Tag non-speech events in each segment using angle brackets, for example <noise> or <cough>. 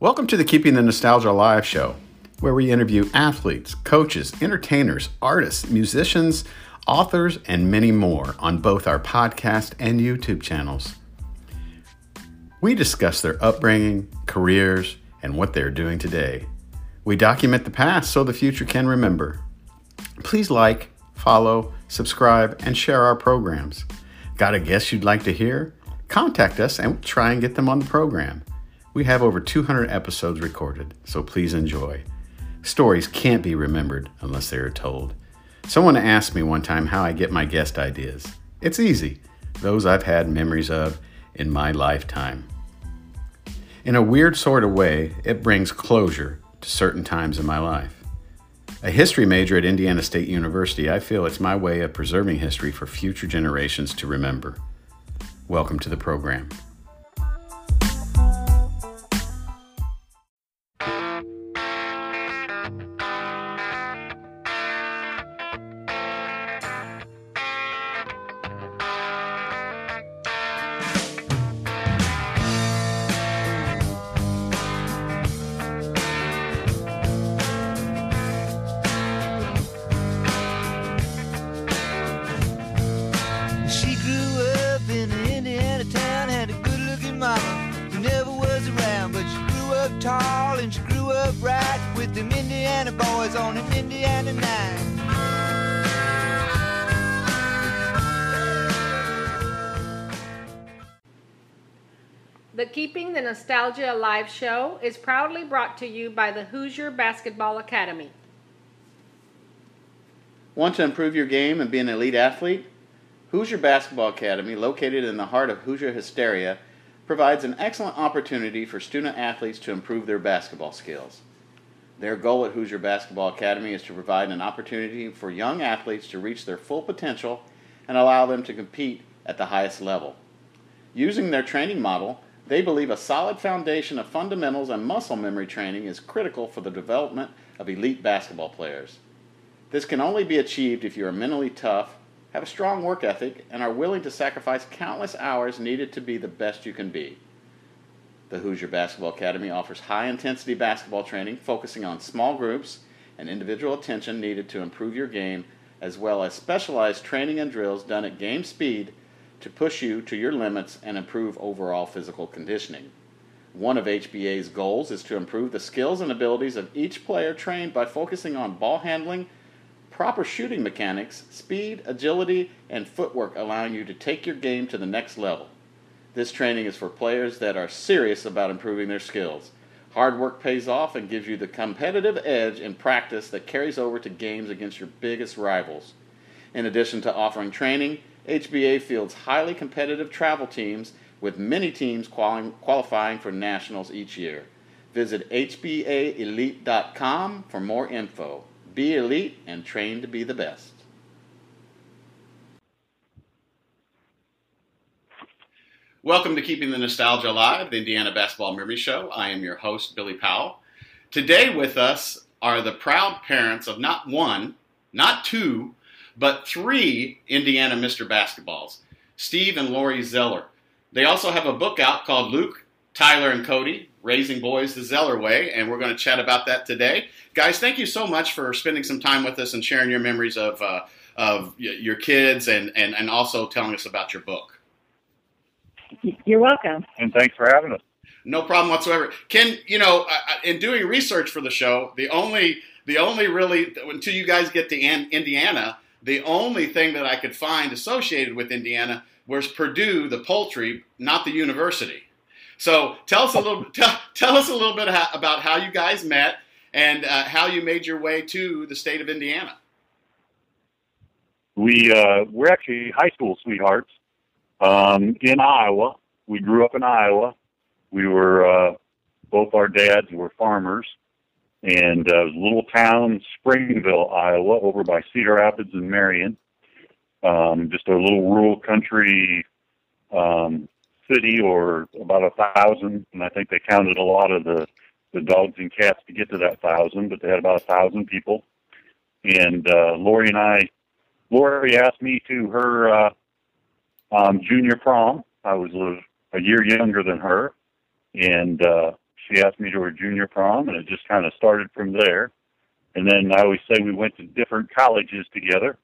Welcome to the Keeping the Nostalgia Alive show, where we interview athletes, coaches, entertainers, artists, musicians, authors, and many more on both our podcast and YouTube channels. We discuss their upbringing, careers, and what they're doing today. We document the past so the future can remember. Please like, follow, subscribe, and share our programs. Got a guest you'd like to hear? Contact us and we'll try and get them on the program. We have over 200 episodes recorded, so please enjoy. Stories can't be remembered unless they are told. Someone asked me one time how I get my guest ideas. It's easy, those I've had memories of in my lifetime. In a weird sort of way, it brings closure to certain times in my life. A history major at Indiana State University, I feel it's my way of preserving history for future generations to remember. Welcome to the program. Tall and she grew up right with them Indiana boys on an Indiana night. The Keeping the Nostalgia Alive show is proudly brought to you by the Hoosier Basketball Academy. Want to improve your game and be an elite athlete? Hoosier Basketball Academy, located in the heart of Hoosier hysteria, provides an excellent opportunity for student athletes to improve their basketball skills. Their goal at Hoosier Basketball Academy is to provide an opportunity for young athletes to reach their full potential and allow them to compete at the highest level. Using their training model, they believe a solid foundation of fundamentals and muscle memory training is critical for the development of elite basketball players. This can only be achieved if you are mentally tough, have a strong work ethic, and are willing to sacrifice countless hours needed to be the best you can be. The Hoosier Basketball Academy offers high intensity basketball training focusing on small groups and individual attention needed to improve your game, as well as specialized training and drills done at game speed to push you to your limits and improve overall physical conditioning. One of HBA's goals is to improve the skills and abilities of each player trained by focusing on ball handling, proper shooting mechanics, speed, agility, and footwork, allowing you to take your game to the next level. This training is for players that are serious about improving their skills. Hard work pays off and gives you the competitive edge in practice that carries over to games against your biggest rivals. In addition to offering training, HBA fields highly competitive travel teams with many teams quali- qualifying for nationals each year. Visit HBAElite.com for more info. Be elite and train to be the best. Welcome to Keeping the Nostalgia Alive, the Indiana Basketball Memory Show. I am your host, Billy Powell. Today with us are the proud parents of not one, not two, but three Indiana Mr. Basketballs, Steve and Lori Zeller. They also have a book out called Luke, Tyler, and Cody, Raising Boys the Zeller Way, and we're going to chat about that today. Guys, thank you so much for spending some time with us and sharing your memories of, uh, of y- your kids and, and, and also telling us about your book. You're welcome. and thanks for having us. No problem whatsoever. Ken, you know, I- I- in doing research for the show, the only, the only really, until you guys get to An- Indiana, the only thing that I could find associated with Indiana was Perdue, the poultry, not the university. So tell us a little, <laughs> tell, tell us a little bit how, about how you guys met and uh, how you made your way to the state of Indiana. We uh, we're actually high school sweethearts um, in Iowa. We grew up in Iowa. We were uh, both our dads were farmers, and uh, a little town, Springville, Iowa, over by Cedar Rapids and Marion. Um, just a little rural country um, city, or about a thousand, and I think they counted a lot of the the dogs and cats to get to that thousand, but they had about a thousand people. And uh, Lori and I Lori asked me to her uh, um, junior prom. I was a, a year younger than her, and uh, she asked me to her junior prom, and it just kind of started from there. And then I always say we went to different colleges together.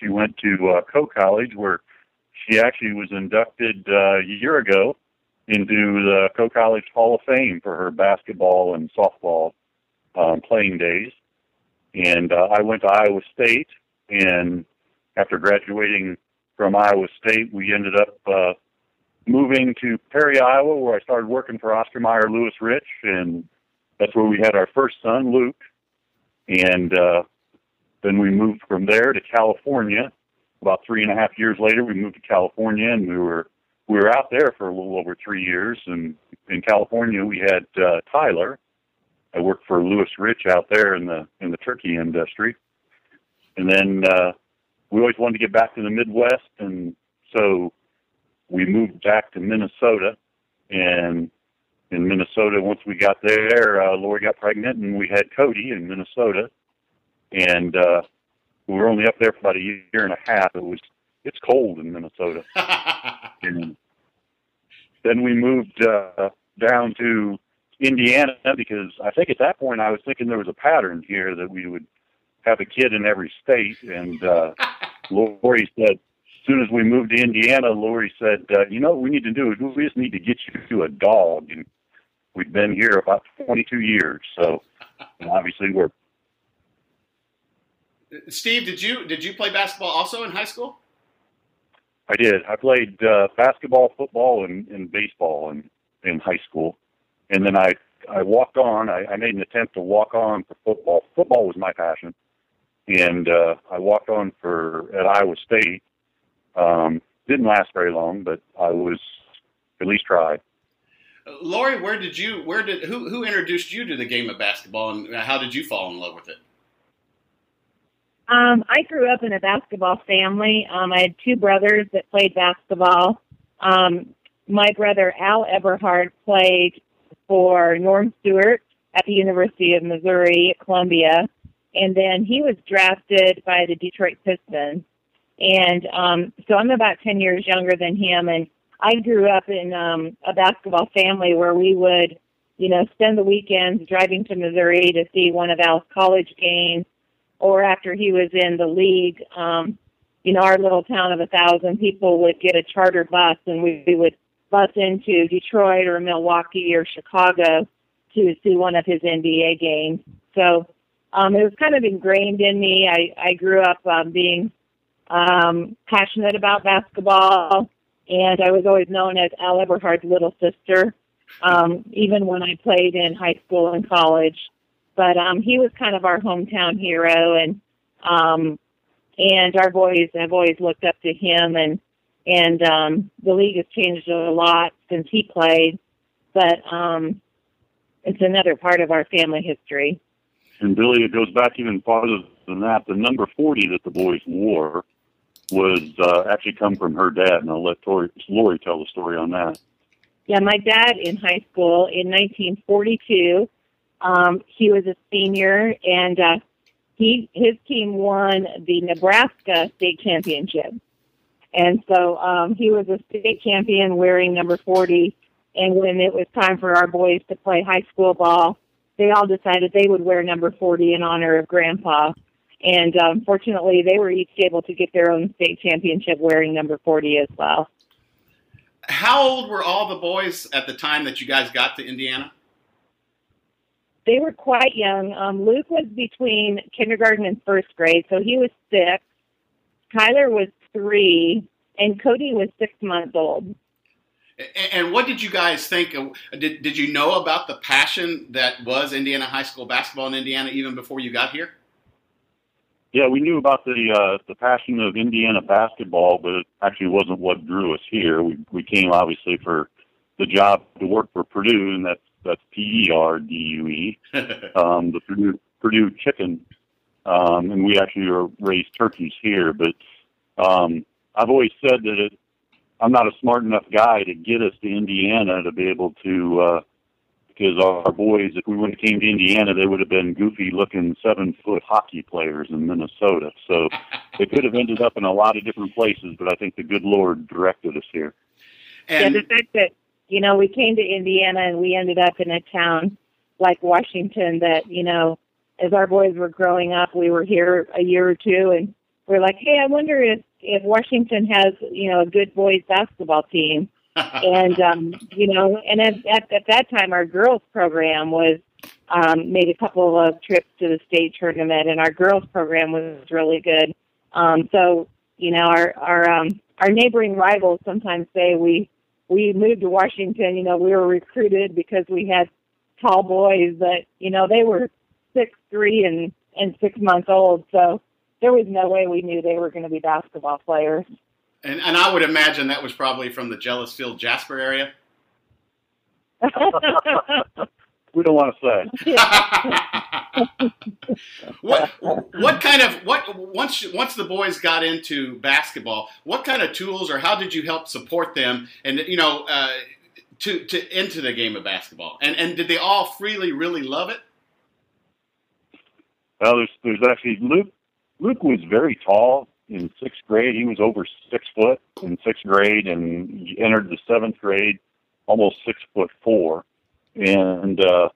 She went to uh, Coe College, where she actually was inducted uh, a year ago into the Coe College Hall of Fame for her basketball and softball um, playing days. And uh, I went to Iowa State, and after graduating from Iowa State, we ended up uh, moving to Perry, Iowa, where I started working for Oscar Mayer Louis Rich, and that's where we had our first son, Luke. And uh, then we moved from there to California. About three and a half years later, we moved to California, and we were we were out there for a little over three years. And in California, we had uh, Tyler. I worked for Louis Rich out there in the in the turkey industry, and then uh, we always wanted to get back to the Midwest, and so we moved back to Minnesota. And in Minnesota, once we got there, uh, Lori got pregnant, and we had Cody in Minnesota. And uh, we were only up there for about a year and a half. It was it's cold in Minnesota. <laughs> and then we moved uh, down to Indiana because I think at that point I was thinking there was a pattern here that we would have a kid in every state. And uh, <laughs> Lori said, as soon as we moved to Indiana, Lori said, uh, you know what we need to do is we just need to get you to a dog. And we've been here about 22 years. So obviously we're. Steve, did you did you play basketball also in high school? I did. I played uh, basketball, football, and, and baseball in in high school, and then I I walked on. I, I made an attempt to walk on for football. Football was my passion, and uh, I walked on for at Iowa State. Um, didn't last very long, but I was at least tried. Lori, where did you where did who who introduced you to the game of basketball, and how did you fall in love with it? Um, I grew up in a basketball family. Um, I had two brothers that played basketball. Um, my brother Al Eberhard played for Norm Stewart at the University of Missouri at Columbia, and then he was drafted by the Detroit Pistons. And um, so I'm about 10 years younger than him, and I grew up in um, a basketball family where we would, you know, spend the weekends driving to Missouri to see one of Al's college games or after he was in the league, um, you know, our little town of a thousand people would get a charter bus and we, we would bus into Detroit or Milwaukee or Chicago to see one of his NBA games. So um, it was kind of ingrained in me. I, I grew up um, being um, passionate about basketball, and I was always known as Al Eberhard's little sister, um, even when I played in high school and college but um, he was kind of our hometown hero, and um, and our boys have always looked up to him, and and um, the league has changed a lot since he played, but um, it's another part of our family history. And Billy, it goes back even farther than that. The number forty that the boys wore was uh, actually come from her dad, and I'll let Tori, Lori tell the story on that. Yeah, my dad in high school in 1942 um, he was a senior, and uh, he his team won the Nebraska state championship, and so um, he was a state champion wearing number forty. And when it was time for our boys to play high school ball, they all decided they would wear number forty in honor of Grandpa. And um, fortunately, they were each able to get their own state championship wearing number forty as well. How old were all the boys at the time that you guys got to Indiana? They were quite young. Um, Luke was between kindergarten and first grade, so he was six. Tyler was three, and Cody was six months old. And what did you guys think? Did, did you know about the passion that was Indiana high school basketball in Indiana even before you got here? Yeah, we knew about the uh, the passion of Indiana basketball, but it actually wasn't what drew us here. We we came obviously for the job to work for Perdue, and that's that's P E R D U E, <laughs> um, the Purdue, Perdue chicken. Um, and we actually raise turkeys here. But um, I've always said that it, I'm not a smart enough guy to get us to Indiana to be able to uh, because our boys, if we would have came to Indiana, they would have been goofy looking seven foot hockey players in Minnesota. So <laughs> they could have ended up in a lot of different places, but I think the good Lord directed us here. And yeah, the fact that you know we came to Indiana and we ended up in a town like Washington that you know as our boys were growing up, we were here a year or two, and we're like, hey, I wonder if if Washington has you know a good boys basketball team, <laughs> and um, you know, and at, at at that time our girls program was um, made a couple of trips to the state tournament, and our girls program was really good. Um, so you know, our our um, our neighboring rivals sometimes say we we moved to Washington. You know, we were recruited because we had tall boys, but you know they were six three and and six months old, so there was no way we knew they were going to be basketball players. and and I would imagine that was probably from the Jellisfield Jasper area. <laughs> We don't want to say. <laughs> what what kind of what once once the boys got into basketball, what kind of tools or how did you help support them and you know uh, to to into the game of basketball? And and did they all freely really love it? Well, there's there's actually Luke. Luke was very tall in sixth grade. He was over six foot in sixth grade, and he entered the seventh grade almost six foot four. And uh,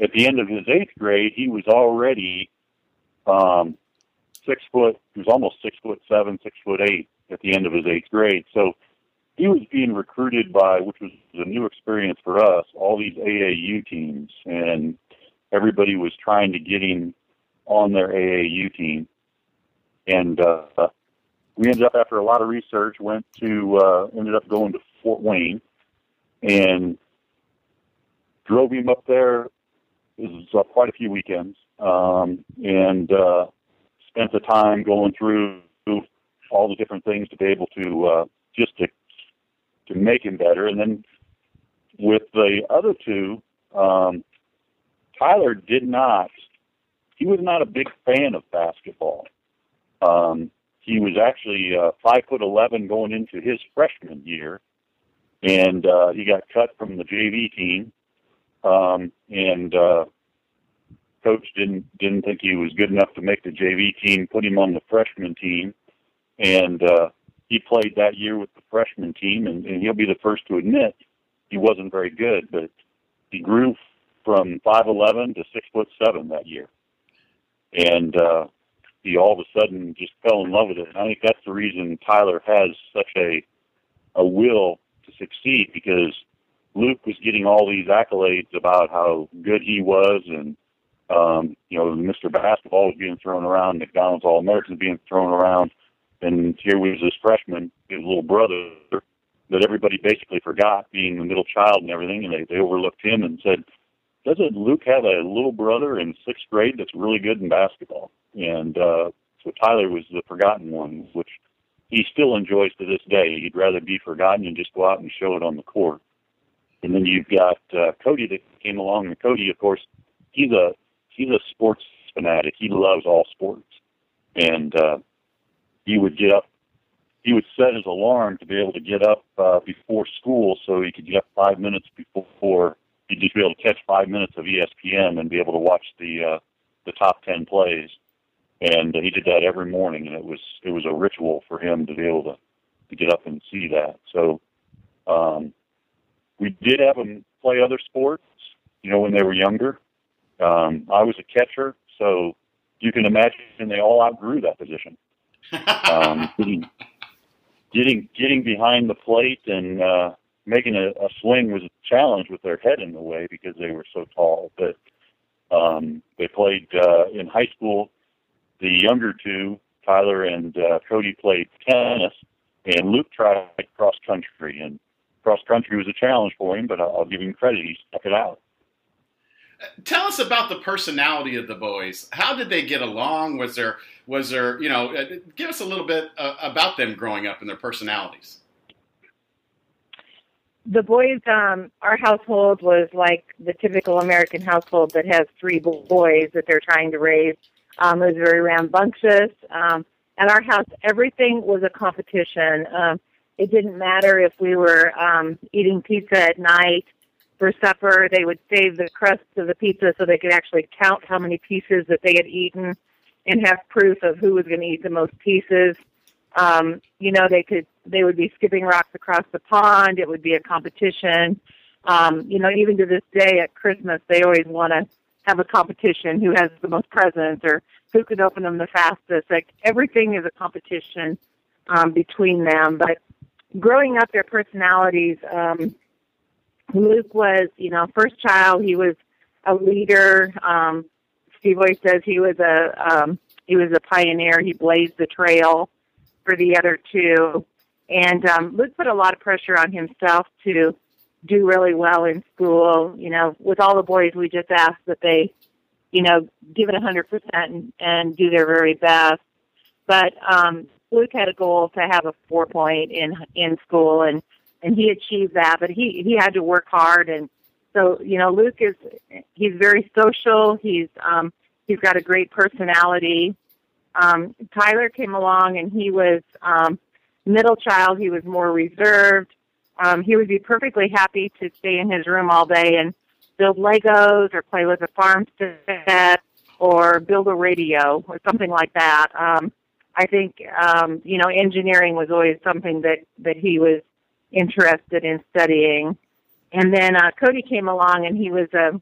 at the end of his eighth grade, he was already um, six foot. He was almost six foot seven, six foot eight at the end of his eighth grade. So he was being recruited by, which was a new experience for us, all these AAU teams, and everybody was trying to get him on their AAU team. And uh, we ended up, after a lot of research, went to uh, ended up going to Fort Wayne and drove him up there. It was uh, quite a few weekends, um, and uh, spent the time going through all the different things to be able to uh, just to to make him better. And then with the other two, um, Tyler did not. He was not a big fan of basketball. Um, he was actually uh, five foot eleven going into his freshman year, and uh, he got cut from the JV team. Um, and uh, coach didn't didn't think he was good enough to make the JV team. Put him on the freshman team, and uh, he played that year with the freshman team. And, and he'll be the first to admit he wasn't very good, but he grew from five eleven to six foot seven that year, and uh, he all of a sudden just fell in love with it. And I think that's the reason Tyler has such a a will to succeed because Luke was getting all these accolades about how good he was and um, you know, Mr. Basketball was being thrown around, McDonald's All Americans being thrown around, and here was this freshman, his little brother, that everybody basically forgot being the middle child and everything, and they, they overlooked him and said, Doesn't Luke have a little brother in sixth grade that's really good in basketball? And uh, so Tyler was the forgotten one, which he still enjoys to this day. He'd rather be forgotten and just go out and show it on the court. And then you've got uh, Cody that came along, and Cody, of course, he's a he's a sports fanatic. He loves all sports, and uh, he would get up. He would set his alarm to be able to get up uh, before school, so he could get up five minutes before. He'd just be able to catch five minutes of ESPN and be able to watch the uh, the top ten plays. And uh, he did that every morning, and it was it was a ritual for him to be able to to get up and see that. So um, we did have him play other sports, you know, when they were younger. Um, I was a catcher, so you can imagine they all outgrew that position. <laughs> Um, getting, getting getting behind the plate and uh, making a, a swing was a challenge with their head in the way because they were so tall. But um, they played uh, in high school. The younger two, Tyler and uh, Cody, played tennis, and Luke tried cross country. And cross country was a challenge for him, but I'll, I'll give him credit; he stuck it out. Tell us about the personality of the boys. How did they get along? Was there was there you know? uh, Give us a little bit uh, about them growing up and their personalities. the boys um our household was like the typical american household that has three boys that they're trying to raise um it was very rambunctious um at our house everything was a competition um it didn't matter if we were um eating pizza at night for supper. They would save the crusts of the pizza so they could actually count how many pieces that they had eaten and have proof of who was going to eat the most pieces. Um, you know, they could they would be skipping rocks across the pond. It would be a competition. Um, you know, even to this day at Christmas, they always want to have a competition who has the most presents or who can open them the fastest. Like everything is a competition um, between them. But growing up, their personalities. Um, Luke was, you know, first child. He was a leader. Um, Steve always says he was a um, he was a pioneer. He blazed the trail for the other two, and um, Luke put a lot of pressure on himself to do really well in school. You know, with all the boys, we just ask that they, you know, give it a hundred percent and do their very best. But um, Luke had a goal to have a four point in in school, and and he achieved that. But he he had to work hard, and so you know, Luke is he's very social. He's um, he's got a great personality. Um, Tyler came along, and he was um, middle child. He was more reserved. Um, he would be perfectly happy to stay in his room all day and build Legos or play with a farm set or build a radio or something like that. Um, I think um, you know engineering was always something that that he was interested in studying. And then uh, Cody came along, and he was a, uh,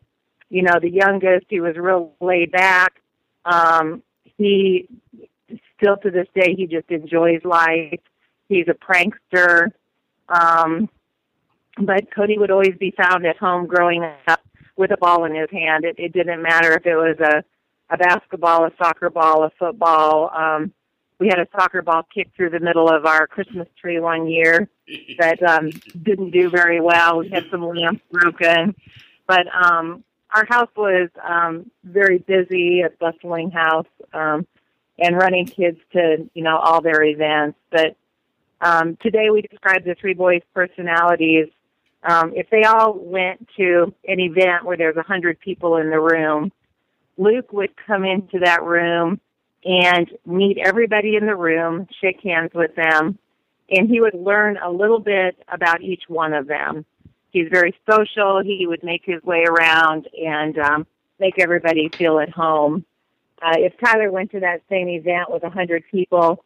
you know, the youngest. He was real laid back. Um, he still to this day he just enjoys life. He's a prankster. Um, but Cody would always be found at home growing up with a ball in his hand. It, it didn't matter if it was a a basketball, a soccer ball, a football. Um, we had a soccer ball kicked through the middle of our Christmas tree one year <laughs> that um, didn't do very well. We had some lamps broken, but um, our house was um, very busy, a bustling house, um, and running kids to you know all their events. But um, today we describe the three boys' personalities. Um, if they all went to an event where there's a hundred people in the room, Luke would come into that room and meet everybody in the room, shake hands with them, and he would learn a little bit about each one of them. He's very social. He would make his way around and um, make everybody feel at home. Uh, if Tyler went to that same event with a hundred people,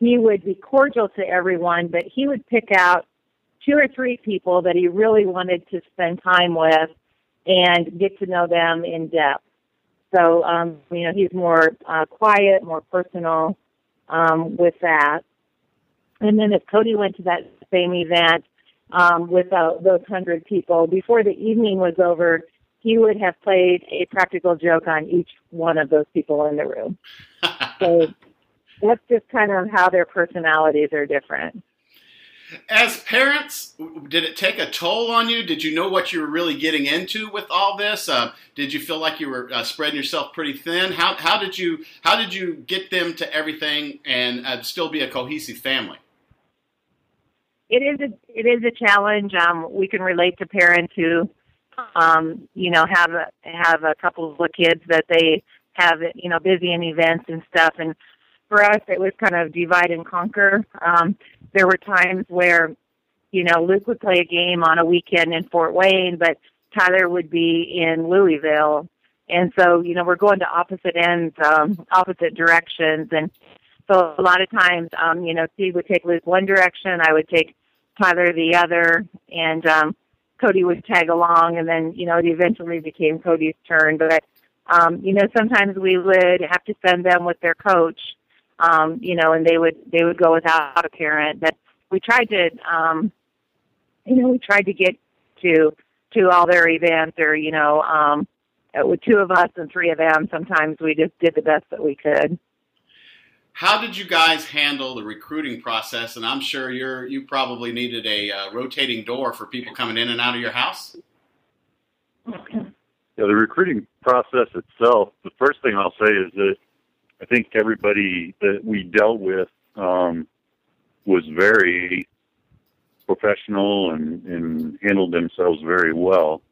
he would be cordial to everyone, but he would pick out two or three people that he really wanted to spend time with and get to know them in depth. So, um, you know, he's more uh, quiet, more personal um, with that. And then if Cody went to that same event um, with uh, those hundred people, before the evening was over, he would have played a practical joke on each one of those people in the room. <laughs> so that's just kind of how their personalities are different. As parents, did it take a toll on you? Did you know what you were really getting into with all this? Uh, did you feel like you were uh, spreading yourself pretty thin? How, how did you how did you get them to everything and uh, still be a cohesive family? It is a it is a challenge. Um, we can relate to parents who, um, you know, have a, have a couple of kids that they have you know busy in events and stuff and for us, it was kind of divide and conquer. Um, there were times where, you know, Luke would play a game on a weekend in Fort Wayne, but Tyler would be in Louisville. And so, you know, we're going to opposite ends, um, opposite directions. And so a lot of times, um, you know, Steve would take Luke one direction, I would take Tyler the other, and um, Cody would tag along. And then, you know, it eventually became Cody's turn. But, um, you know, sometimes we would have to send them with their coach um, you know, and they would they would go without a parent. But we tried to, um, you know, we tried to get to to all their events, or you know, um, uh, with two of us and three of them. Sometimes we just did the best that we could. How did you guys handle the recruiting process? And I'm sure you're you probably needed a uh, rotating door for people coming in and out of your house. Yeah, the recruiting process itself. The first thing I'll say is that I think everybody that we dealt with um, was very professional and, and handled themselves very well.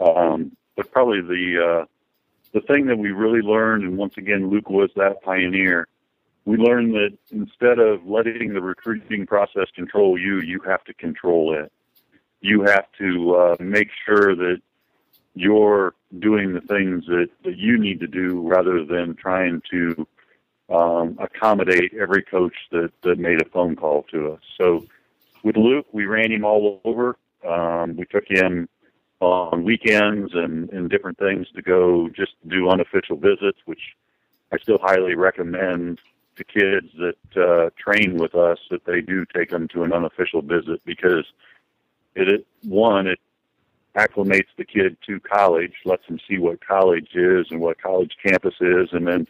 Um, but probably the uh, the thing that we really learned, and once again, Luke was that pioneer. We learned that instead of letting the recruiting process control you, you have to control it. you have to uh, make sure that you're doing the things that, that you need to do rather than trying to um, accommodate every coach that, that made a phone call to us. So with Luke, we ran him all over. Um, we took him on weekends and, and different things to go just do unofficial visits, which I still highly recommend to kids that uh, train with us that they do take them to an unofficial visit because it, it one it acclimates the kid to college, lets them see what college is and what college campus is, and then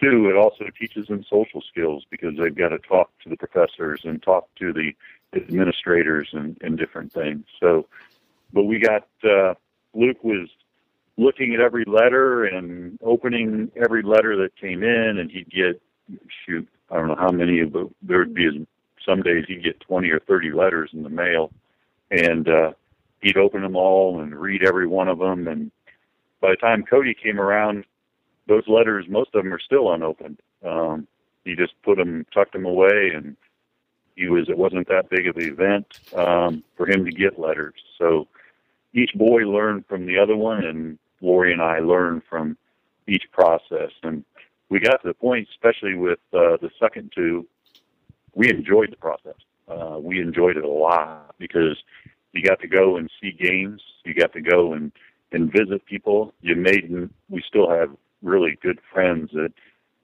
two, it also teaches them social skills because they've got to talk to the professors and talk to the administrators and, and different things. So, but we got uh, Luke was looking at every letter and opening every letter that came in, and he'd get shoot I don't know how many, but there would be some days he'd get twenty or thirty letters in the mail, and uh, he'd open them all and read every one of them. And by the time Cody came around, those letters, most of them are still unopened. Um, he just put them, tucked them away, and he was. It wasn't that big of an event um, for him to get letters. So each boy learned from the other one, and Lori and I learned from each process. And we got to the point, especially with uh, the second two, we enjoyed the process. Uh, we enjoyed it a lot because you got to go and see games. You got to go and and visit people. You made. We still have really good friends that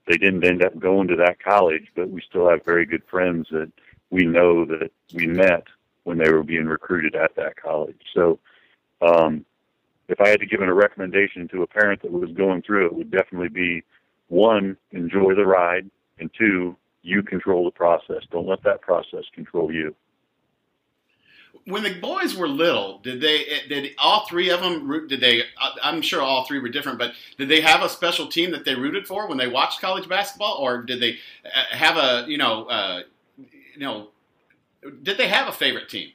they didn't end up going to that college, but we still have very good friends that we know that we met when they were being recruited at that college. So, um, if I had to give a recommendation to a parent that was going through it, would definitely be one, enjoy the ride, and two, you control the process. Don't let that process control you when the boys were little, did they did all three of them? Did they? I'm sure all three were different, but did they have a special team that they rooted for when they watched college basketball, or did they uh, have a you know uh, you know did they have a favorite team?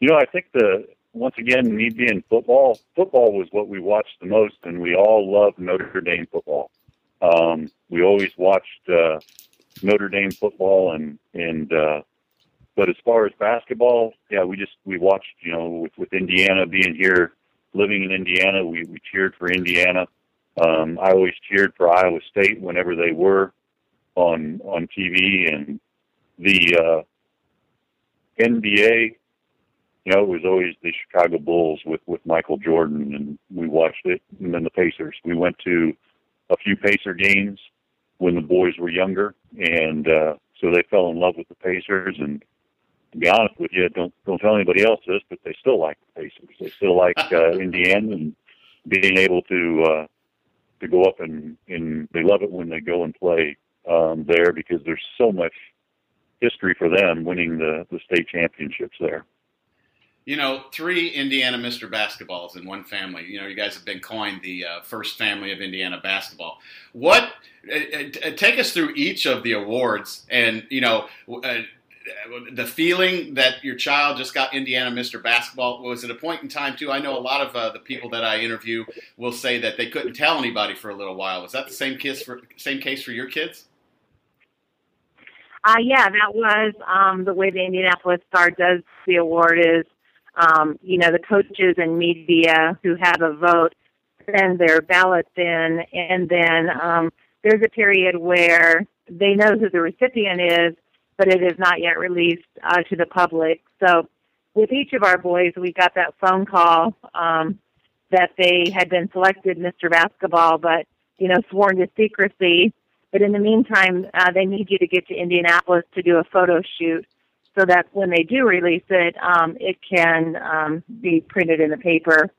You know, I think the once again, me being football, football was what we watched the most, and we all loved Notre Dame football. Um, we always watched uh, Notre Dame football, and and uh, but as far as basketball, yeah, we just we watched, you know, with with Indiana being here, living in Indiana, we we cheered for Indiana. Um, I always cheered for Iowa State whenever they were on on TV, and the uh, NBA. You know, it was always the Chicago Bulls with with Michael Jordan, and we watched it. And then the Pacers. We went to a few Pacer games when the boys were younger, and uh, so they fell in love with the Pacers and to be honest with you, don't don't tell anybody else this, but they still like the Pacers. They still like <laughs> uh, Indiana and being able to uh, to go up and and they love it when they go and play um, there because there's so much history for them winning the the state championships there. You know, three Indiana Mr. Basketballs in one family. You know, you guys have been coined the uh, first family of Indiana basketball. What? Uh, uh, take us through each of the awards, and you know, uh, the feeling that your child just got Indiana Mr. Basketball was at a point in time too. I know a lot of uh, the people that I interview will say that they couldn't tell anybody for a little while. Was that the same case for same case for your kids? Uh, yeah, that was um, the way the Indianapolis Star does the award is, um, you know, the coaches and media who have a vote send their ballots in, and then um, there's a period where they know who the recipient is, but it is not yet released uh, to the public. So with each of our boys, we got that phone call um, that they had been selected Mr. Basketball, but you know sworn to secrecy. But in the meantime, uh, they need you to get to Indianapolis to do a photo shoot, so that when they do release it, um, it can um, be printed in the paper.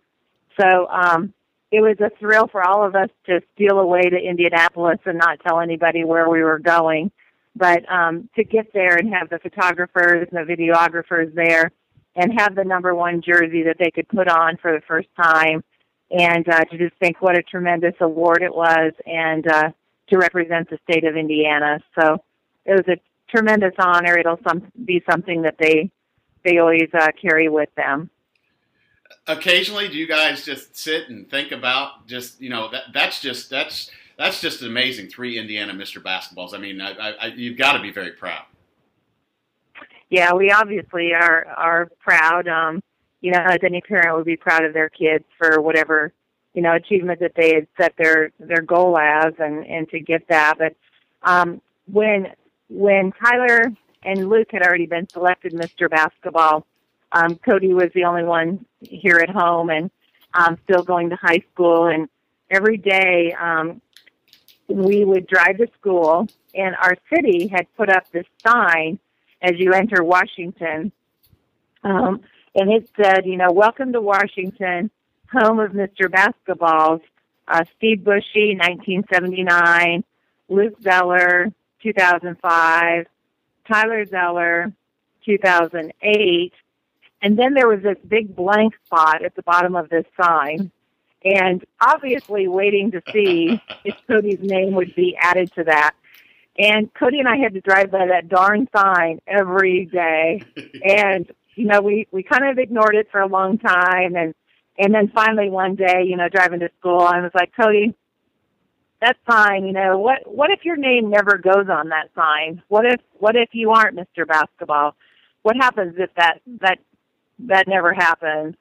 So um, it was a thrill for all of us to steal away to Indianapolis and not tell anybody where we were going. But um, to get there and have the photographers and the videographers there and have the number one jersey that they could put on for the first time and uh, to just think what a tremendous award it was and uh, to represent the state of Indiana. So it was a tremendous honor. It'll some, be something that they they always uh, carry with them. Occasionally, do you guys just sit and think about just you know that that's just that's that's just amazing. Three Indiana Mr. Basketballs. I mean, I, I, you've got to be very proud. yeah, we obviously are are proud. Um, you know, as any parent would be proud of their kids for whatever you know achievement that they had set their their goal as, and and to get that. But um, when when Tyler and Luke had already been selected Mr. Basketball, um, Cody was the only one here at home and um, still going to high school. And every day um, we would drive to school, and our city had put up this sign as you enter Washington. Um, and it said, you know, welcome to Washington, home of Mr. Basketballs, uh, Steve Bouchie, 1979, Luke Zeller, 2005, Tyler Zeller, 2008. And then there was this big blank spot at the bottom of this sign. And obviously waiting to see <laughs> if Cody's name would be added to that. And Cody and I had to drive by that darn sign every day. <laughs> and, you know, we, we kind of ignored it for a long time. And, and then finally one day, you know, driving to school, I was like, Cody, that's fine. You know, what, what if your name never goes on that sign? What if, what if you aren't Mr. Basketball? What happens if that, that, that never happens?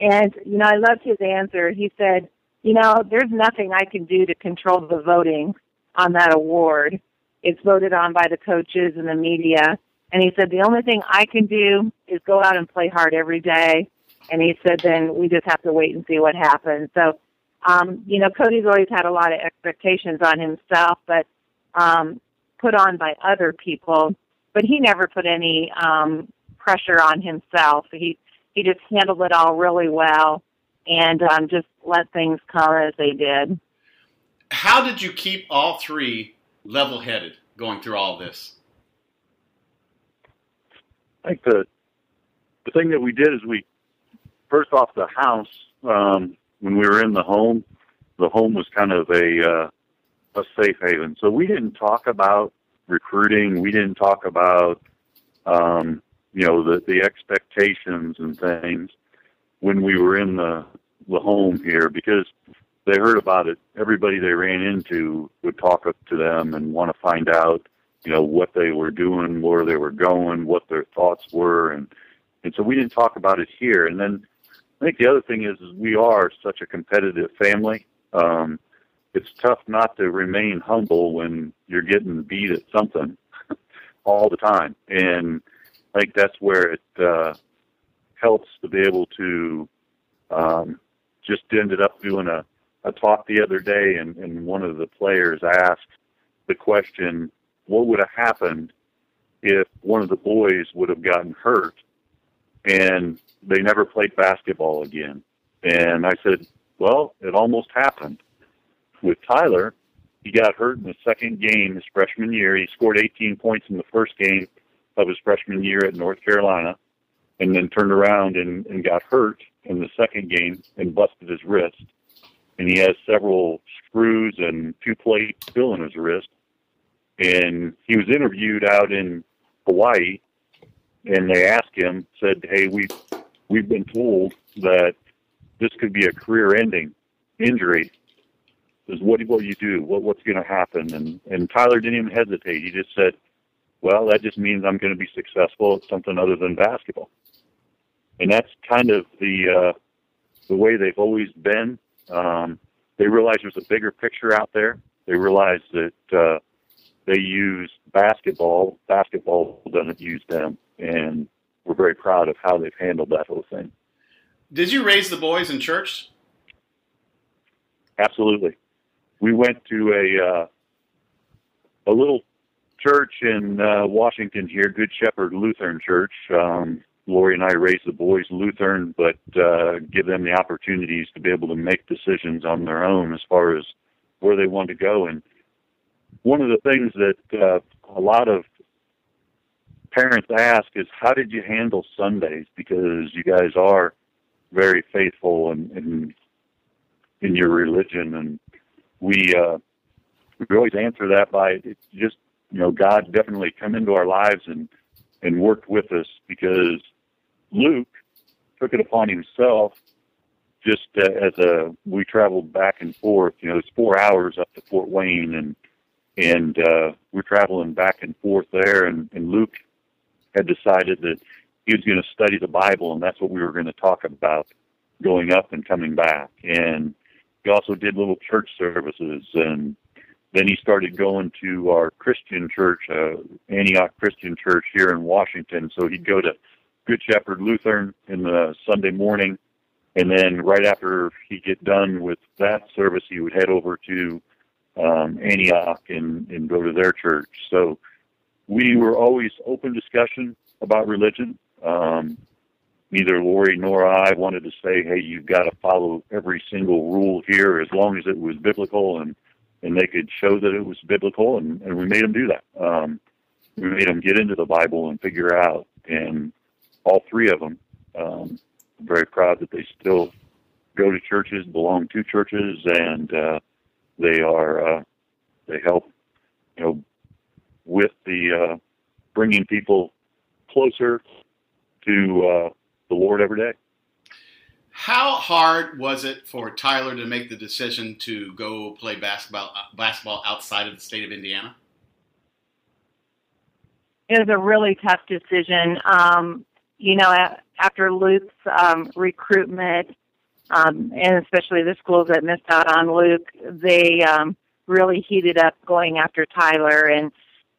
And, you know, I loved his answer. He said, you know, there's nothing I can do to control the voting on that award. It's voted on by the coaches and the media. And he said, the only thing I can do is go out and play hard every day. And he said, then we just have to wait and see what happens. So, um, you know, Cody's always had a lot of expectations on himself, but um, put on by other people. But he never put any um, pressure on himself. He he just handled it all really well, and um, just let things come as they did. How did you keep all three level headed going through all this? I think the the thing that we did is we first off the house um, when we were in the home, the home was kind of a uh, a safe haven. So we didn't talk about recruiting. We didn't talk about um, you know the the expectations and things when we were in the the home here because they heard about it. Everybody they ran into would talk up to them and want to find out, you know, what they were doing, where they were going, what their thoughts were, and and so we didn't talk about it here. And then I think the other thing is, is we are such a competitive family. Um, it's tough not to remain humble when you're getting beat at something <laughs> all the time, and I think that's where it uh, helps to be able to um, just ended up doing a a talk the other day, and, and one of the players asked the question, "What would have happened if one of the boys would have gotten hurt and they never played basketball again?" And I said, "Well, it almost happened with Tyler. He got hurt in the second game his freshman year. He scored 18 points in the first game of his freshman year at North Carolina, and then turned around and, and got hurt in the second game and busted his wrist." and he has several screws and two plates still in his wrist. And he was interviewed out in Hawaii, and they asked him, said, "Hey, we we've been told that this could be a career-ending injury. Is what what you do? What what's going to happen?" And and Tyler didn't even hesitate. He just said, "Well, that just means I'm going to be successful at something other than basketball." And that's kind of the uh, the way they've always been um, they realize there's a bigger picture out there. They realize that uh, they use basketball. Basketball doesn't use them, and we're very proud of how they've handled that whole thing. Did you raise the boys in church? Absolutely. We went to a uh, a little church in uh, Washington here, Good Shepherd Lutheran Church. Um, Lori and I raise the boys Lutheran, but uh, give them the opportunities to be able to make decisions on their own as far as where they want to go. And one of the things that uh, a lot of parents ask is, how did you handle Sundays? Because you guys are very faithful in, in, in your religion, and we uh, we always answer that by it's just you know God definitely come into our lives and and worked with us because Luke took it upon himself just uh, as a we traveled back and forth. You know, it's four hours up to Fort Wayne, and and uh, we're traveling back and forth there. And, and Luke had decided that he was going to study the Bible, and that's what we were going to talk about going up and coming back. And he also did little church services, and then he started going to our Christian church, uh, Antioch Christian Church here in Washington. So he'd go to Good Shepherd Lutheran in the Sunday morning, and then right after he'd get done with that service, he would head over to um, Antioch and, and go to their church. So we were always open discussion about religion. Um, neither Lori nor I wanted to say, "Hey, you've got to follow every single rule here," as long as it was biblical and and they could show that it was biblical, and, and we made them do that. Um, we made them get into the Bible and figure out, and all three of them. Um, very proud that they still go to churches, belong to churches, and uh, they are uh, they help you know with the uh, bringing people closer to uh, the Lord every day. How hard was it for Tyler to make the decision to go play basketball uh, basketball outside of the state of Indiana? It was a really tough decision. Um, you know, after Luke's um, recruitment, um, and especially the schools that missed out on Luke, they um, really heated up going after Tyler, and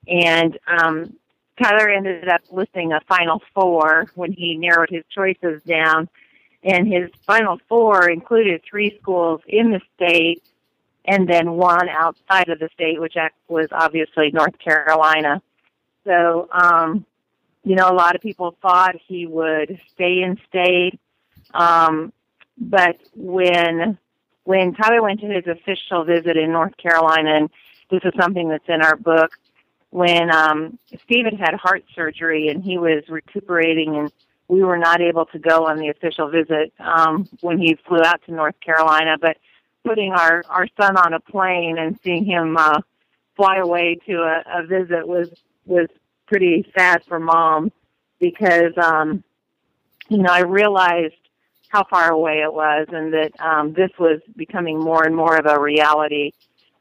and um, Tyler ended up listing a final four when he narrowed his choices down, and his final four included three schools in the state, and then one outside of the state, which was obviously North Carolina. So, um, you know, a lot of people thought he would stay in state. Um, but when when Tyler went to his official visit in North Carolina, and this is something that's in our book, when um, Stephen had heart surgery and he was recuperating, and we were not able to go on the official visit um, when he flew out to North Carolina. But putting our our son on a plane and seeing him uh, fly away to a, a visit was was pretty sad for mom because um, you know I realized how far away it was and that um, this was becoming more and more of a reality.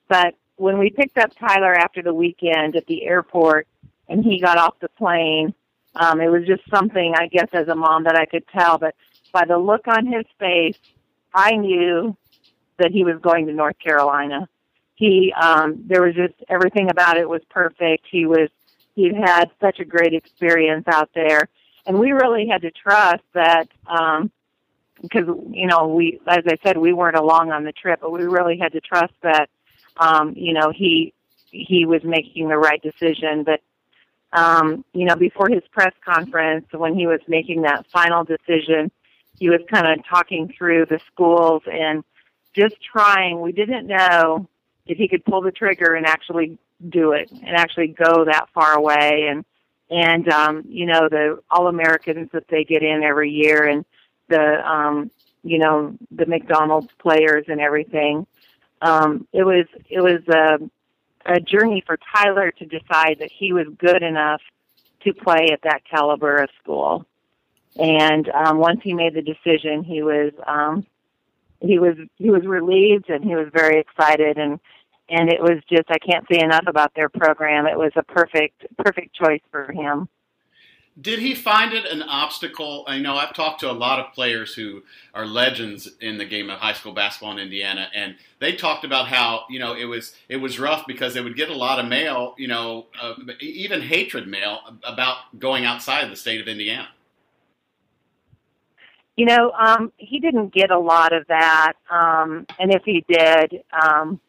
But when we picked up Tyler after the weekend at the airport and he got off the plane, um, it was just something I guess as a mom that I could tell. But by the look on his face, I knew that he was going to North Carolina. He um, there was just everything about it was perfect. He was he'd had such a great experience out there, and we really had to trust that um, because you know we as I said we weren't along on the trip, but we really had to trust that um, you know he he was making the right decision. But um, you know before his press conference when he was making that final decision, he was kind of talking through the schools and just trying. We didn't know if he could pull the trigger and actually do it and actually go that far away and and um you know the all americans that they get in every year and the um you know the McDonald's players and everything. Um, it was it was a, a journey for Tyler to decide that he was good enough to play at that caliber of school. And um, once he made the decision, he was um, he was he was relieved and he was very excited and and it was just I can't say enough about their program. It was a perfect perfect choice for him. Did he find it an obstacle? I know I've talked to a lot of players who are legends in the game of high school basketball in Indiana, and they talked about how you know it was it was rough because they would get a lot of mail, you know, uh, even hatred mail about going outside the state of Indiana. You know, um, he didn't get a lot of that, um, and if he did, um,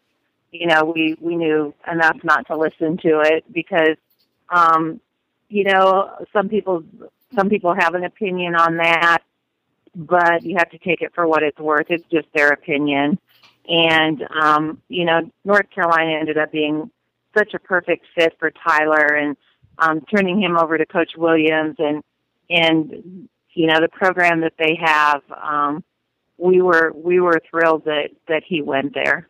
you know, we we knew enough not to listen to it because um, you know, some people some people have an opinion on that, but you have to take it for what it's worth. It's just their opinion. And um, you know, North Carolina ended up being such a perfect fit for Tyler and um turning him over to Coach Williams and and you know, the program that they have, um we were we were thrilled that that he went there.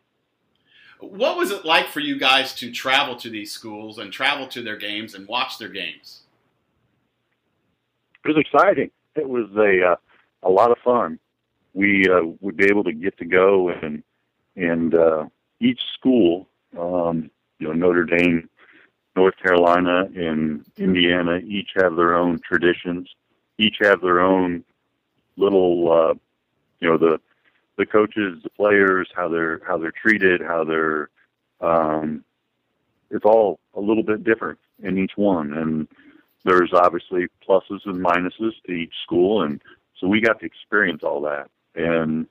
What was it like for you guys to travel to these schools and travel to their games and watch their games? It was exciting. It was a uh, a lot of fun. We uh, would be able to get to go and and uh, each school, um, you know, Notre Dame North Carolina and Indiana each have their own traditions, each have their own little, uh, you know, the the coaches, the players, how they're how they're treated, how they're um, it's all a little bit different in each one, and there's obviously pluses and minuses to each school, and so we got to experience all that. And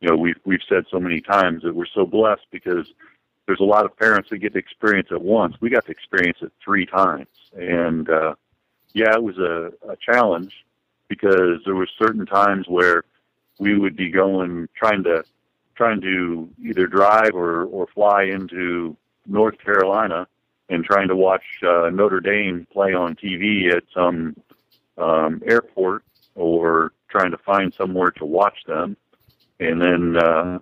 you know, we've we've said so many times that we're so blessed because there's a lot of parents that get to experience it once. We got to experience it three times, and uh, yeah, it was a, a challenge because there were certain times where we would be going trying to trying to either drive or or fly into North Carolina and trying to watch uh, Notre Dame play on TV at some um, airport or trying to find somewhere to watch them, and then uh,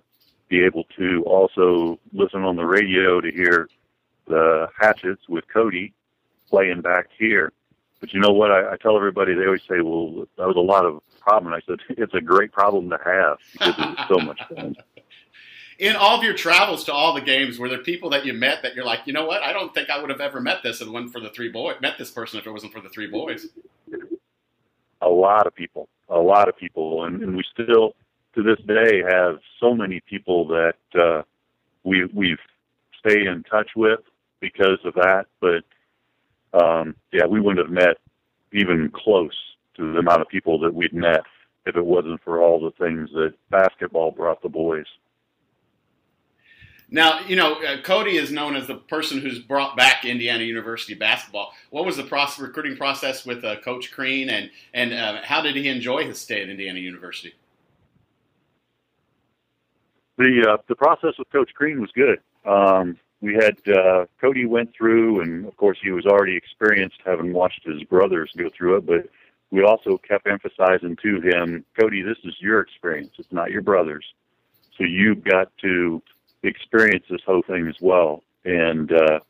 be able to also listen on the radio to hear the Hatchets with Cody playing back here. But you know what? I, I tell everybody they always say, "Well, that was a lot of problem." I said, <laughs> "It's a great problem to have because it was so much fun." <laughs> In all of your travels to all the games, were there people that you met that you're like, you know what? I don't think I would have ever met this and went for the three boys. Met this person if it wasn't for the three boys. A lot of people, a lot of people, and, and we still, to this day, have so many people that uh, we we've stayed in touch with because of that. But um, yeah, we wouldn't have met even close to the amount of people that we'd met if it wasn't for all the things that basketball brought the boys. Now, you know, uh, Cody is known as the person who's brought back Indiana University basketball. What was the process, recruiting process with uh, Coach Crean, and and uh, how did he enjoy his stay at Indiana University? The uh, the process with Coach Crean was good. Um, we had uh, Cody went through, and of course he was already experienced, having watched his brothers go through it. But we also kept emphasizing to him, Cody, this is your experience; it's not your brother's. So you've got to experience this whole thing as well. And uh,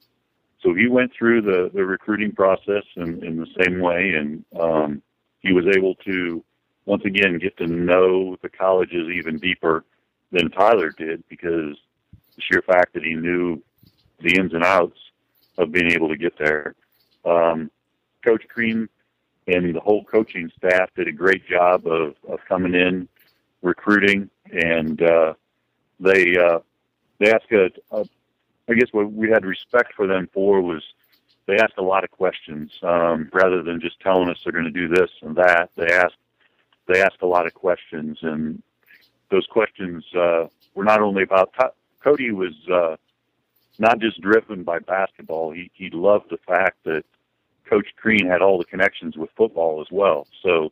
so he went through the, the recruiting process in, in the same way, and um, he was able to once again get to know the colleges even deeper than Tyler did because the sheer fact that he knew the ins and outs of being able to get there. Um, Coach Crean and the whole coaching staff did a great job of, of coming in, recruiting, and uh, they uh, they asked a, a I guess what we had respect for them for was they asked a lot of questions um, rather than just telling us they're going to do this and that. They asked they asked a lot of questions, and those questions uh, were not only about t- Cody was uh, not just driven by basketball. He he loved the fact that Coach Crean had all the connections with football as well. So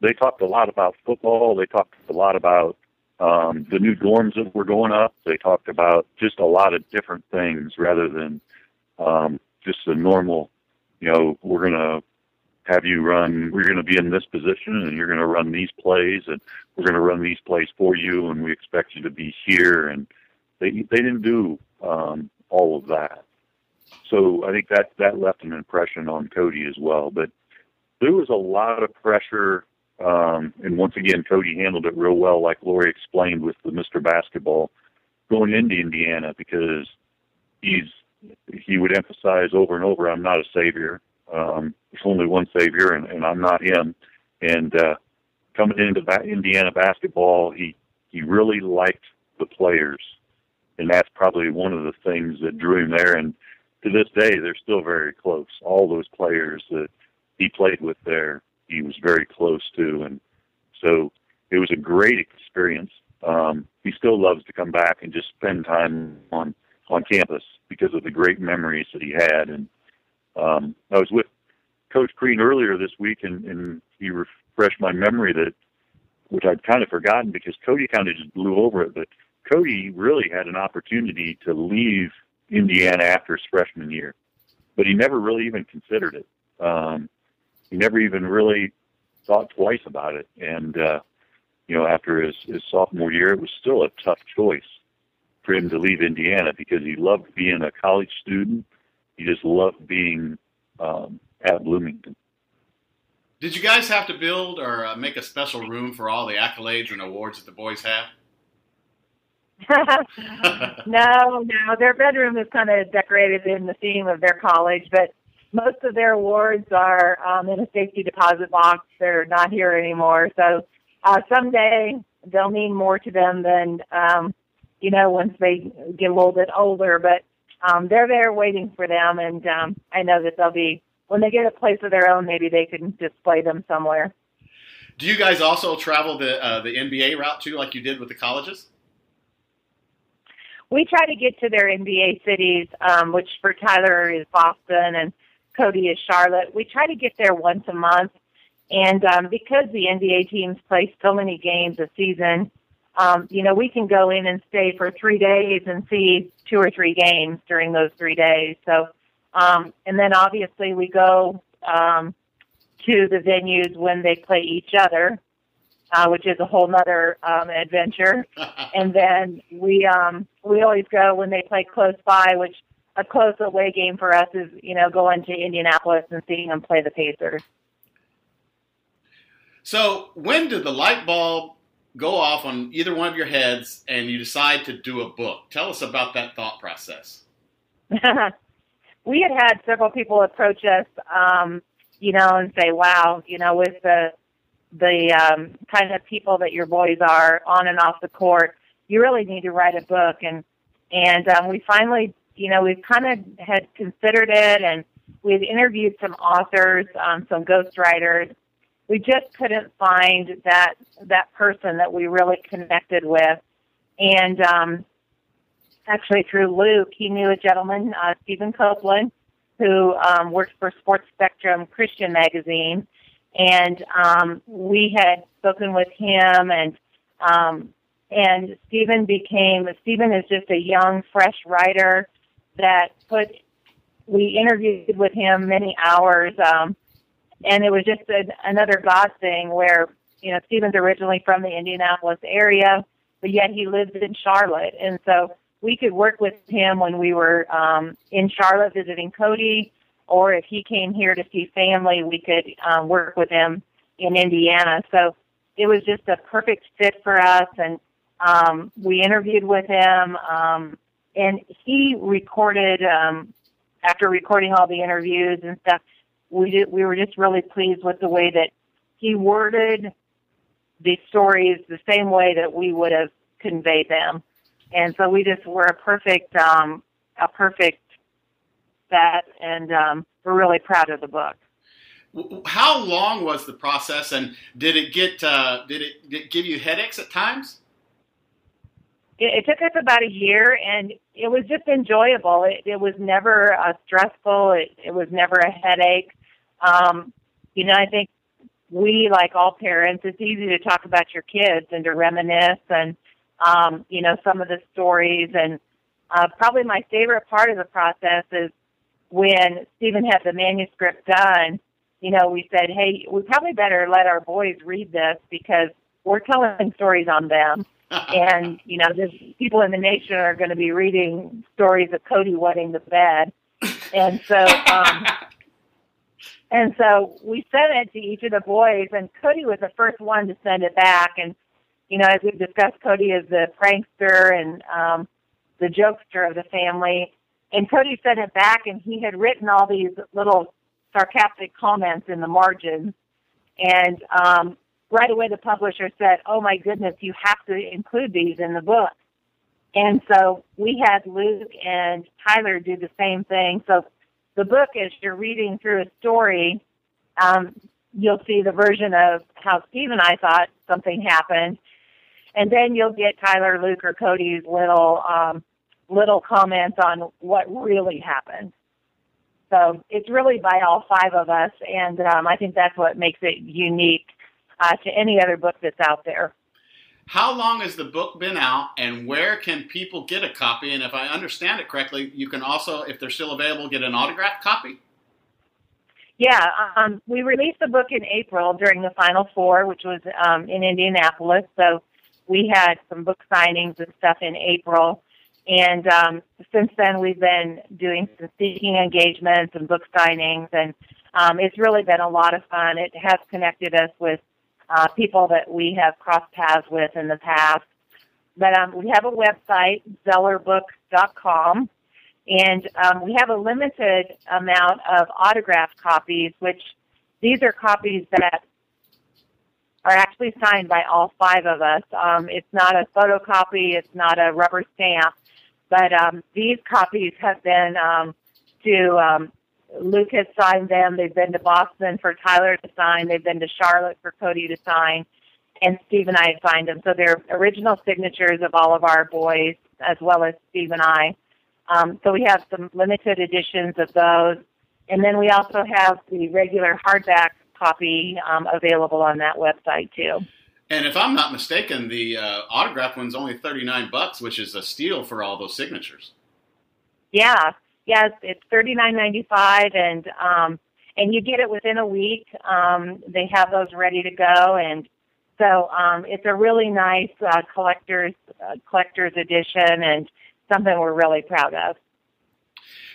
they talked a lot about football. They talked a lot about um, the new dorms that were going up. They talked about just a lot of different things rather than um, just the normal, you know, we're going to have you run, we're going to be in this position and you're going to run these plays and we're going to run these plays for you and we expect you to be here. And they, they didn't do um, all of that. So I think that, that left an impression on Cody as well. But there was a lot of pressure um, and once again, Cody handled it real well, like Lori explained with the Mr. Basketball going into Indiana because he's he would emphasize over and over, "I'm not a savior. Um, there's only one savior, and, and I'm not him." And uh, coming into ba- Indiana basketball, he he really liked the players, and that's probably one of the things that drew him there. And to this day, they're still very close. All those players that he played with there he was very close to, and so it was a great experience. Um, he still loves to come back and just spend time on on campus because of the great memories that he had. And um, I was with Coach Crean earlier this week, and, and he refreshed my memory that, which I'd kind of forgotten because Cody kind of just blew over it. But Cody really had an opportunity to leave Indiana after his freshman year, but he never really even considered it. Um, he never even really thought twice about it. And uh, you know, after his, his sophomore year, it was still a tough choice for him to leave Indiana because he loved being a college student. He just loved being um, at Bloomington. Did you guys have to build or uh, make a special room for all the accolades and awards that the boys have? <laughs> no, no, their bedroom is kind of decorated in the theme of their college, but most of their awards are um, in a safety deposit box. They're not here anymore, so uh, someday they'll mean more to them than um, you know once they get a little bit older. But um, they're there waiting for them, and um, I know that they'll be when they get a place of their own. Maybe they can display them somewhere. Do you guys also travel the uh, the NBA route too, like you did with the colleges? We try to get to their NBA cities, um, which for Tyler is Boston and Cody is Charlotte. We try to get there once a month, and um, because the NBA teams play so many games a season, um, you know, we can go in and stay for three days and see two or three games during those three days. So, um, and then obviously we go um, to the venues when they play each other, uh, which is a whole nother um, adventure. <laughs> and then we um, we always go when they play close by, which a close away game for us is you know going to Indianapolis and seeing them play the Pacers. So, when did the light bulb go off on either one of your heads and you decide to do a book? Tell us about that thought process. <laughs> we had had several people approach us, um, you know, and say, "Wow, you know, with the the um, kind of people that your boys are on and off the court, you really need to write a book." And and um, we finally, you know, we kind of had considered it, and we had interviewed some authors, um, some ghostwriters. We just couldn't find that that person that we really connected with, and um, actually through Luke, he knew a gentleman, uh, Stephen Copeland, who um, works for Sports Spectrum Christian magazine, and um, we had spoken with him, and um, and Stephen became Stephen is just a young, fresh writer that put. We interviewed with him many hours, um, and it was just a, another God thing where you know Stephen's originally from the Indianapolis area, but yet he lives in Charlotte, and so we could work with him when we were um, in Charlotte visiting Cody, or if he came here to see family, we could um, work with him in Indiana. So it was just a perfect fit for us, and um, we interviewed with him, um, and he recorded. Um, after recording all the interviews and stuff, we did, we were just really pleased with the way that he worded the stories the same way that we would have conveyed them and so we just were a perfect um, a perfect set, and um, we're really proud of the book. How long was the process, and did it get uh, did, it, did it give you headaches at times? It, it took us about a year, and it was just enjoyable. It, it was never uh, stressful. It, it was never a headache. Um, you know, I think we, like all parents, it's easy to talk about your kids and to reminisce and um, you know, some of the stories. And uh, probably my favorite part of the process is when Stephen had the manuscript done, you know, we said, hey, we probably better let our boys read this because we're telling stories on them. <laughs> and, you know, there's people in the nation are going to be reading stories of Cody wetting the bed. And so, um, <laughs> and so we sent it to each of the boys, and Cody was the first one to send it back. And you know, as we've discussed, Cody is the prankster and um, the jokester of the family. And Cody sent it back, and he had written all these little sarcastic comments in the margins. And um, right away, the publisher said, "Oh my goodness, you have to include these in the book." And so we had Luke and Tyler do the same thing. So the book, as you're reading through a story, um, you'll see the version of how Steve and I thought something happened, and then you'll get Tyler, Luke, or Cody's little um, little comments on what really happened. So it's really by all five of us, and um, I think that's what makes it unique uh, to any other book that's out there. How long has the book been out, and where can people get a copy? And if I understand it correctly, you can also, if they're still available, get an autographed copy. Yeah, um, we released the book in April during the Final Four, which was um, in Indianapolis. So we had some book signings and stuff in April. And um, since then, we've been doing some speaking engagements and book signings, and um, it's really been a lot of fun. It has connected us with uh, people that we have crossed paths with in the past. but um, we have a website, zellerbook.com, and um, we have a limited amount of autographed copies, which these are copies that are actually signed by all five of us. Um, it's not a photocopy, it's not a rubber stamp, but um, these copies have been um, to um, Luke has signed them. They've been to Boston for Tyler to sign. They've been to Charlotte for Cody to sign, and Steve and I have signed them. So they're original signatures of all of our boys, as well as Steve and I. Um, so we have some limited editions of those, and then we also have the regular hardback copy um, available on that website too. And if I'm not mistaken, the uh, autograph one's only 39 bucks, which is a steal for all those signatures. Yeah, yes, it's thirty nine ninety five, and um, and you get it within a week. Um, they have those ready to go, and so um, it's a really nice uh, collector's uh, collector's edition, and something we're really proud of.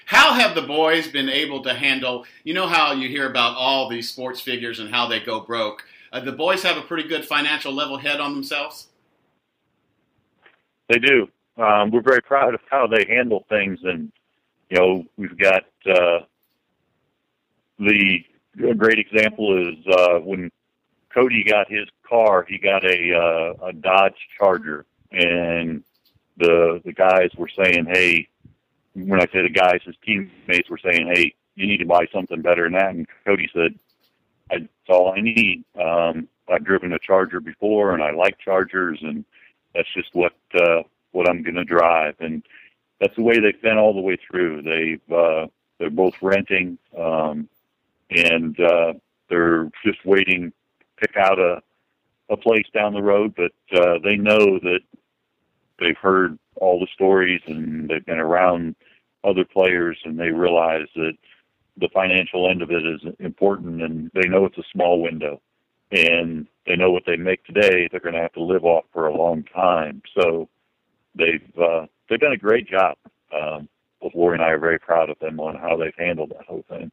How have the boys been able to handle? You know how you hear about all these sports figures and how they go broke. Uh, the boys have a pretty good financial level head on themselves. They do. Um, we're very proud of how they handle things, and you know we've got uh, the a great example is uh, when Cody got his car, he got a uh, a Dodge Charger, and the the guys were saying, "Hey," when I say the guys, his teammates were saying, "Hey, you need to buy something better than that." And Cody said, "That's all I need. Um, I've driven a Charger before, and I like Chargers, and that's just what uh, what I'm going to drive." And that's the way they've been all the way through. They've uh, they're both renting, um, and uh, they're just waiting to pick out a a place down the road. But uh, they know that they've heard all the stories and they've been around other players, and they realize that the financial end of it is important, and they know it's a small window, and they know what they make today they're going to have to live off for a long time. So they've uh, they've done a great job. Um, both Lori and I are very proud of them on how they've handled that whole thing.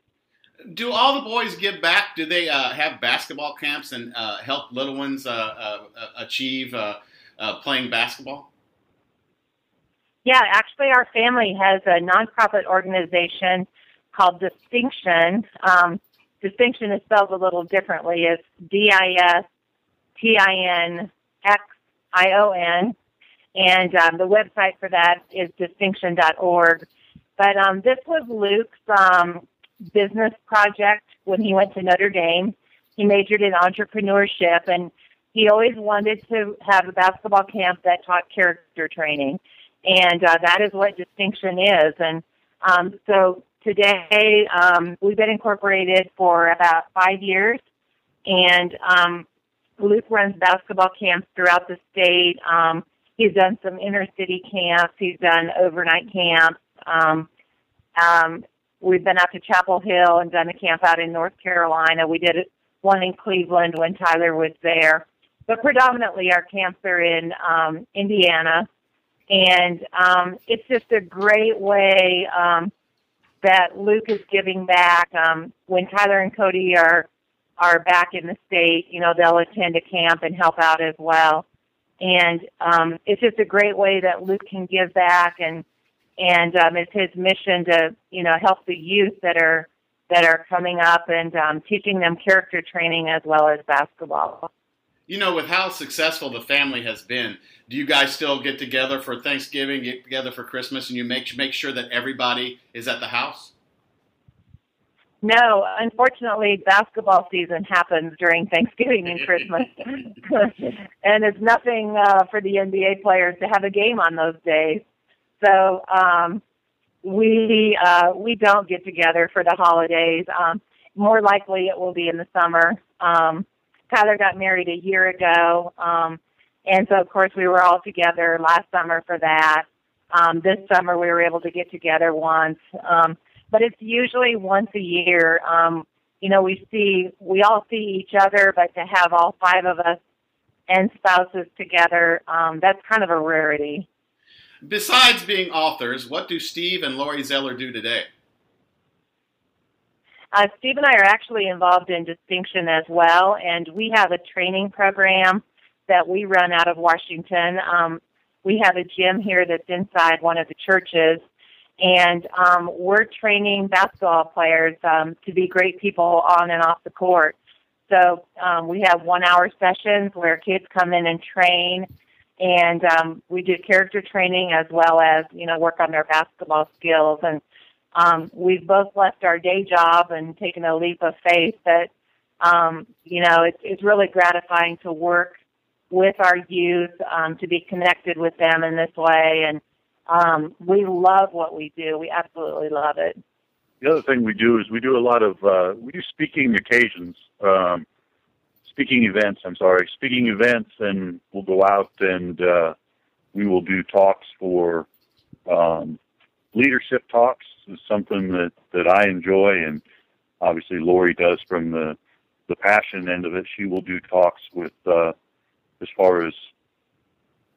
Do all the boys give back? Do they uh, have basketball camps and uh, help little ones uh, uh, achieve uh, playing basketball? Yeah, actually, our family has a nonprofit organization called Distinxion. Um, Distinxion is spelled a little differently. It's D I S T I N X I O N, and um, the website for that is distinxion.org. But um, this was Luke's um, business project when he went to Notre Dame. He majored in entrepreneurship, and he always wanted to have a basketball camp that taught character training, and uh, that is what Distinxion is. And um, so today um, we've been incorporated for about five years, and um, Luke runs basketball camps throughout the state. Um, he's done some inner city camps. He's done overnight camps. Um, um, we've been out to Chapel Hill and done a camp out in North Carolina. We did one in Cleveland when Tyler was there. But predominantly our camps are in um, Indiana. And um, it's just a great way um, that Luke is giving back. Um, when Tyler and Cody are are back in the state, you know, they'll attend a camp and help out as well. And um, it's just a great way that Luke can give back, and and um, it's his mission to you know help the youth that are that are coming up and um, teaching them character training as well as basketball. You know, with how successful the family has been, do you guys still get together for Thanksgiving, get together for Christmas, and you make make sure that everybody is at the house? No, unfortunately, basketball season happens during Thanksgiving and Christmas, <laughs> <laughs> and it's nothing uh, for the NBA players to have a game on those days. So um, we uh, we don't get together for the holidays. Um, more likely, it will be in the summer. Um, Tyler got married a year ago, um, and so of course we were all together last summer for that. Um, this summer we were able to get together once. Um, but it's usually once a year. Um, you know, we see we all see each other, but to have all five of us and spouses together, um, that's kind of a rarity. Besides being authors, what do Steve and Lori Zeller do today? Uh, Steve and I are actually involved in Distinxion as well, and we have a training program that we run out of Washington. Um, we have a gym here that's inside one of the churches, and um, we're training basketball players um, to be great people on and off the court. So um, we have one-hour sessions where kids come in and train, and um, we do character training as well as you know work on their basketball skills. And um, we've both left our day job and taken a leap of faith that um, you know it's, it's really gratifying to work with our youth, um, to be connected with them in this way, and um, we love what we do. We absolutely love it. The other thing we do is we do a lot of uh, we do speaking occasions, um, speaking events. I'm sorry, speaking events, and we'll go out and uh, we will do talks for um, leadership talks. Is something that that I enjoy, and obviously Lori does from the the passion end of it. She will do talks with uh, as far as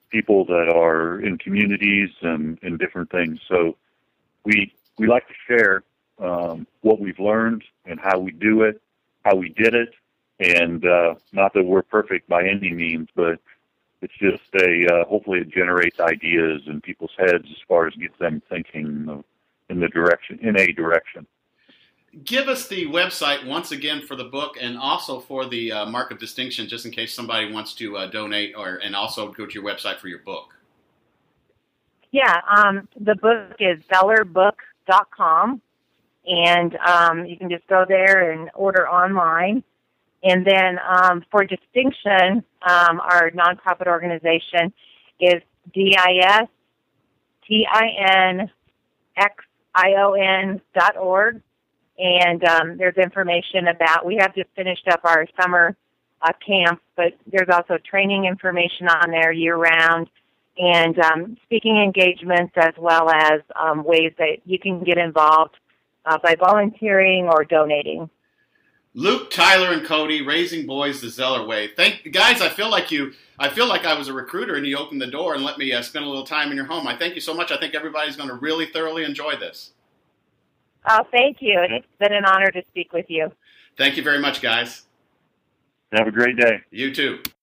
people that are in communities and, and different things. So we we like to share um, what we've learned and how we do it, how we did it, and uh, not that we're perfect by any means, but it's just a uh, hopefully it generates ideas in people's heads as far as gets them thinking in the direction in a direction. Give us the website once again for the book and also for the uh, mark of distinction just in case somebody wants to uh, donate or and also go to your website for your book. Yeah um, the book is zellerbook.com and um, you can just go there and order online and then um, for Distinxion um, our nonprofit organization is dis t-i-n x-i-o-n dot org and um, there's information about. We have just finished up our summer uh, camp, but there's also training information on there year round, and um, speaking engagements as well as um, ways that you can get involved uh, by volunteering or donating. Luke, Tyler, and Cody, raising boys the Zeller way. Thank guys. I feel like you. I feel like I was a recruiter, and you opened the door and let me uh, spend a little time in your home. I thank you so much. I think everybody's going to really thoroughly enjoy this. Oh, thank you. It's been an honor to speak with you. Thank you very much, guys. Have a great day. You too.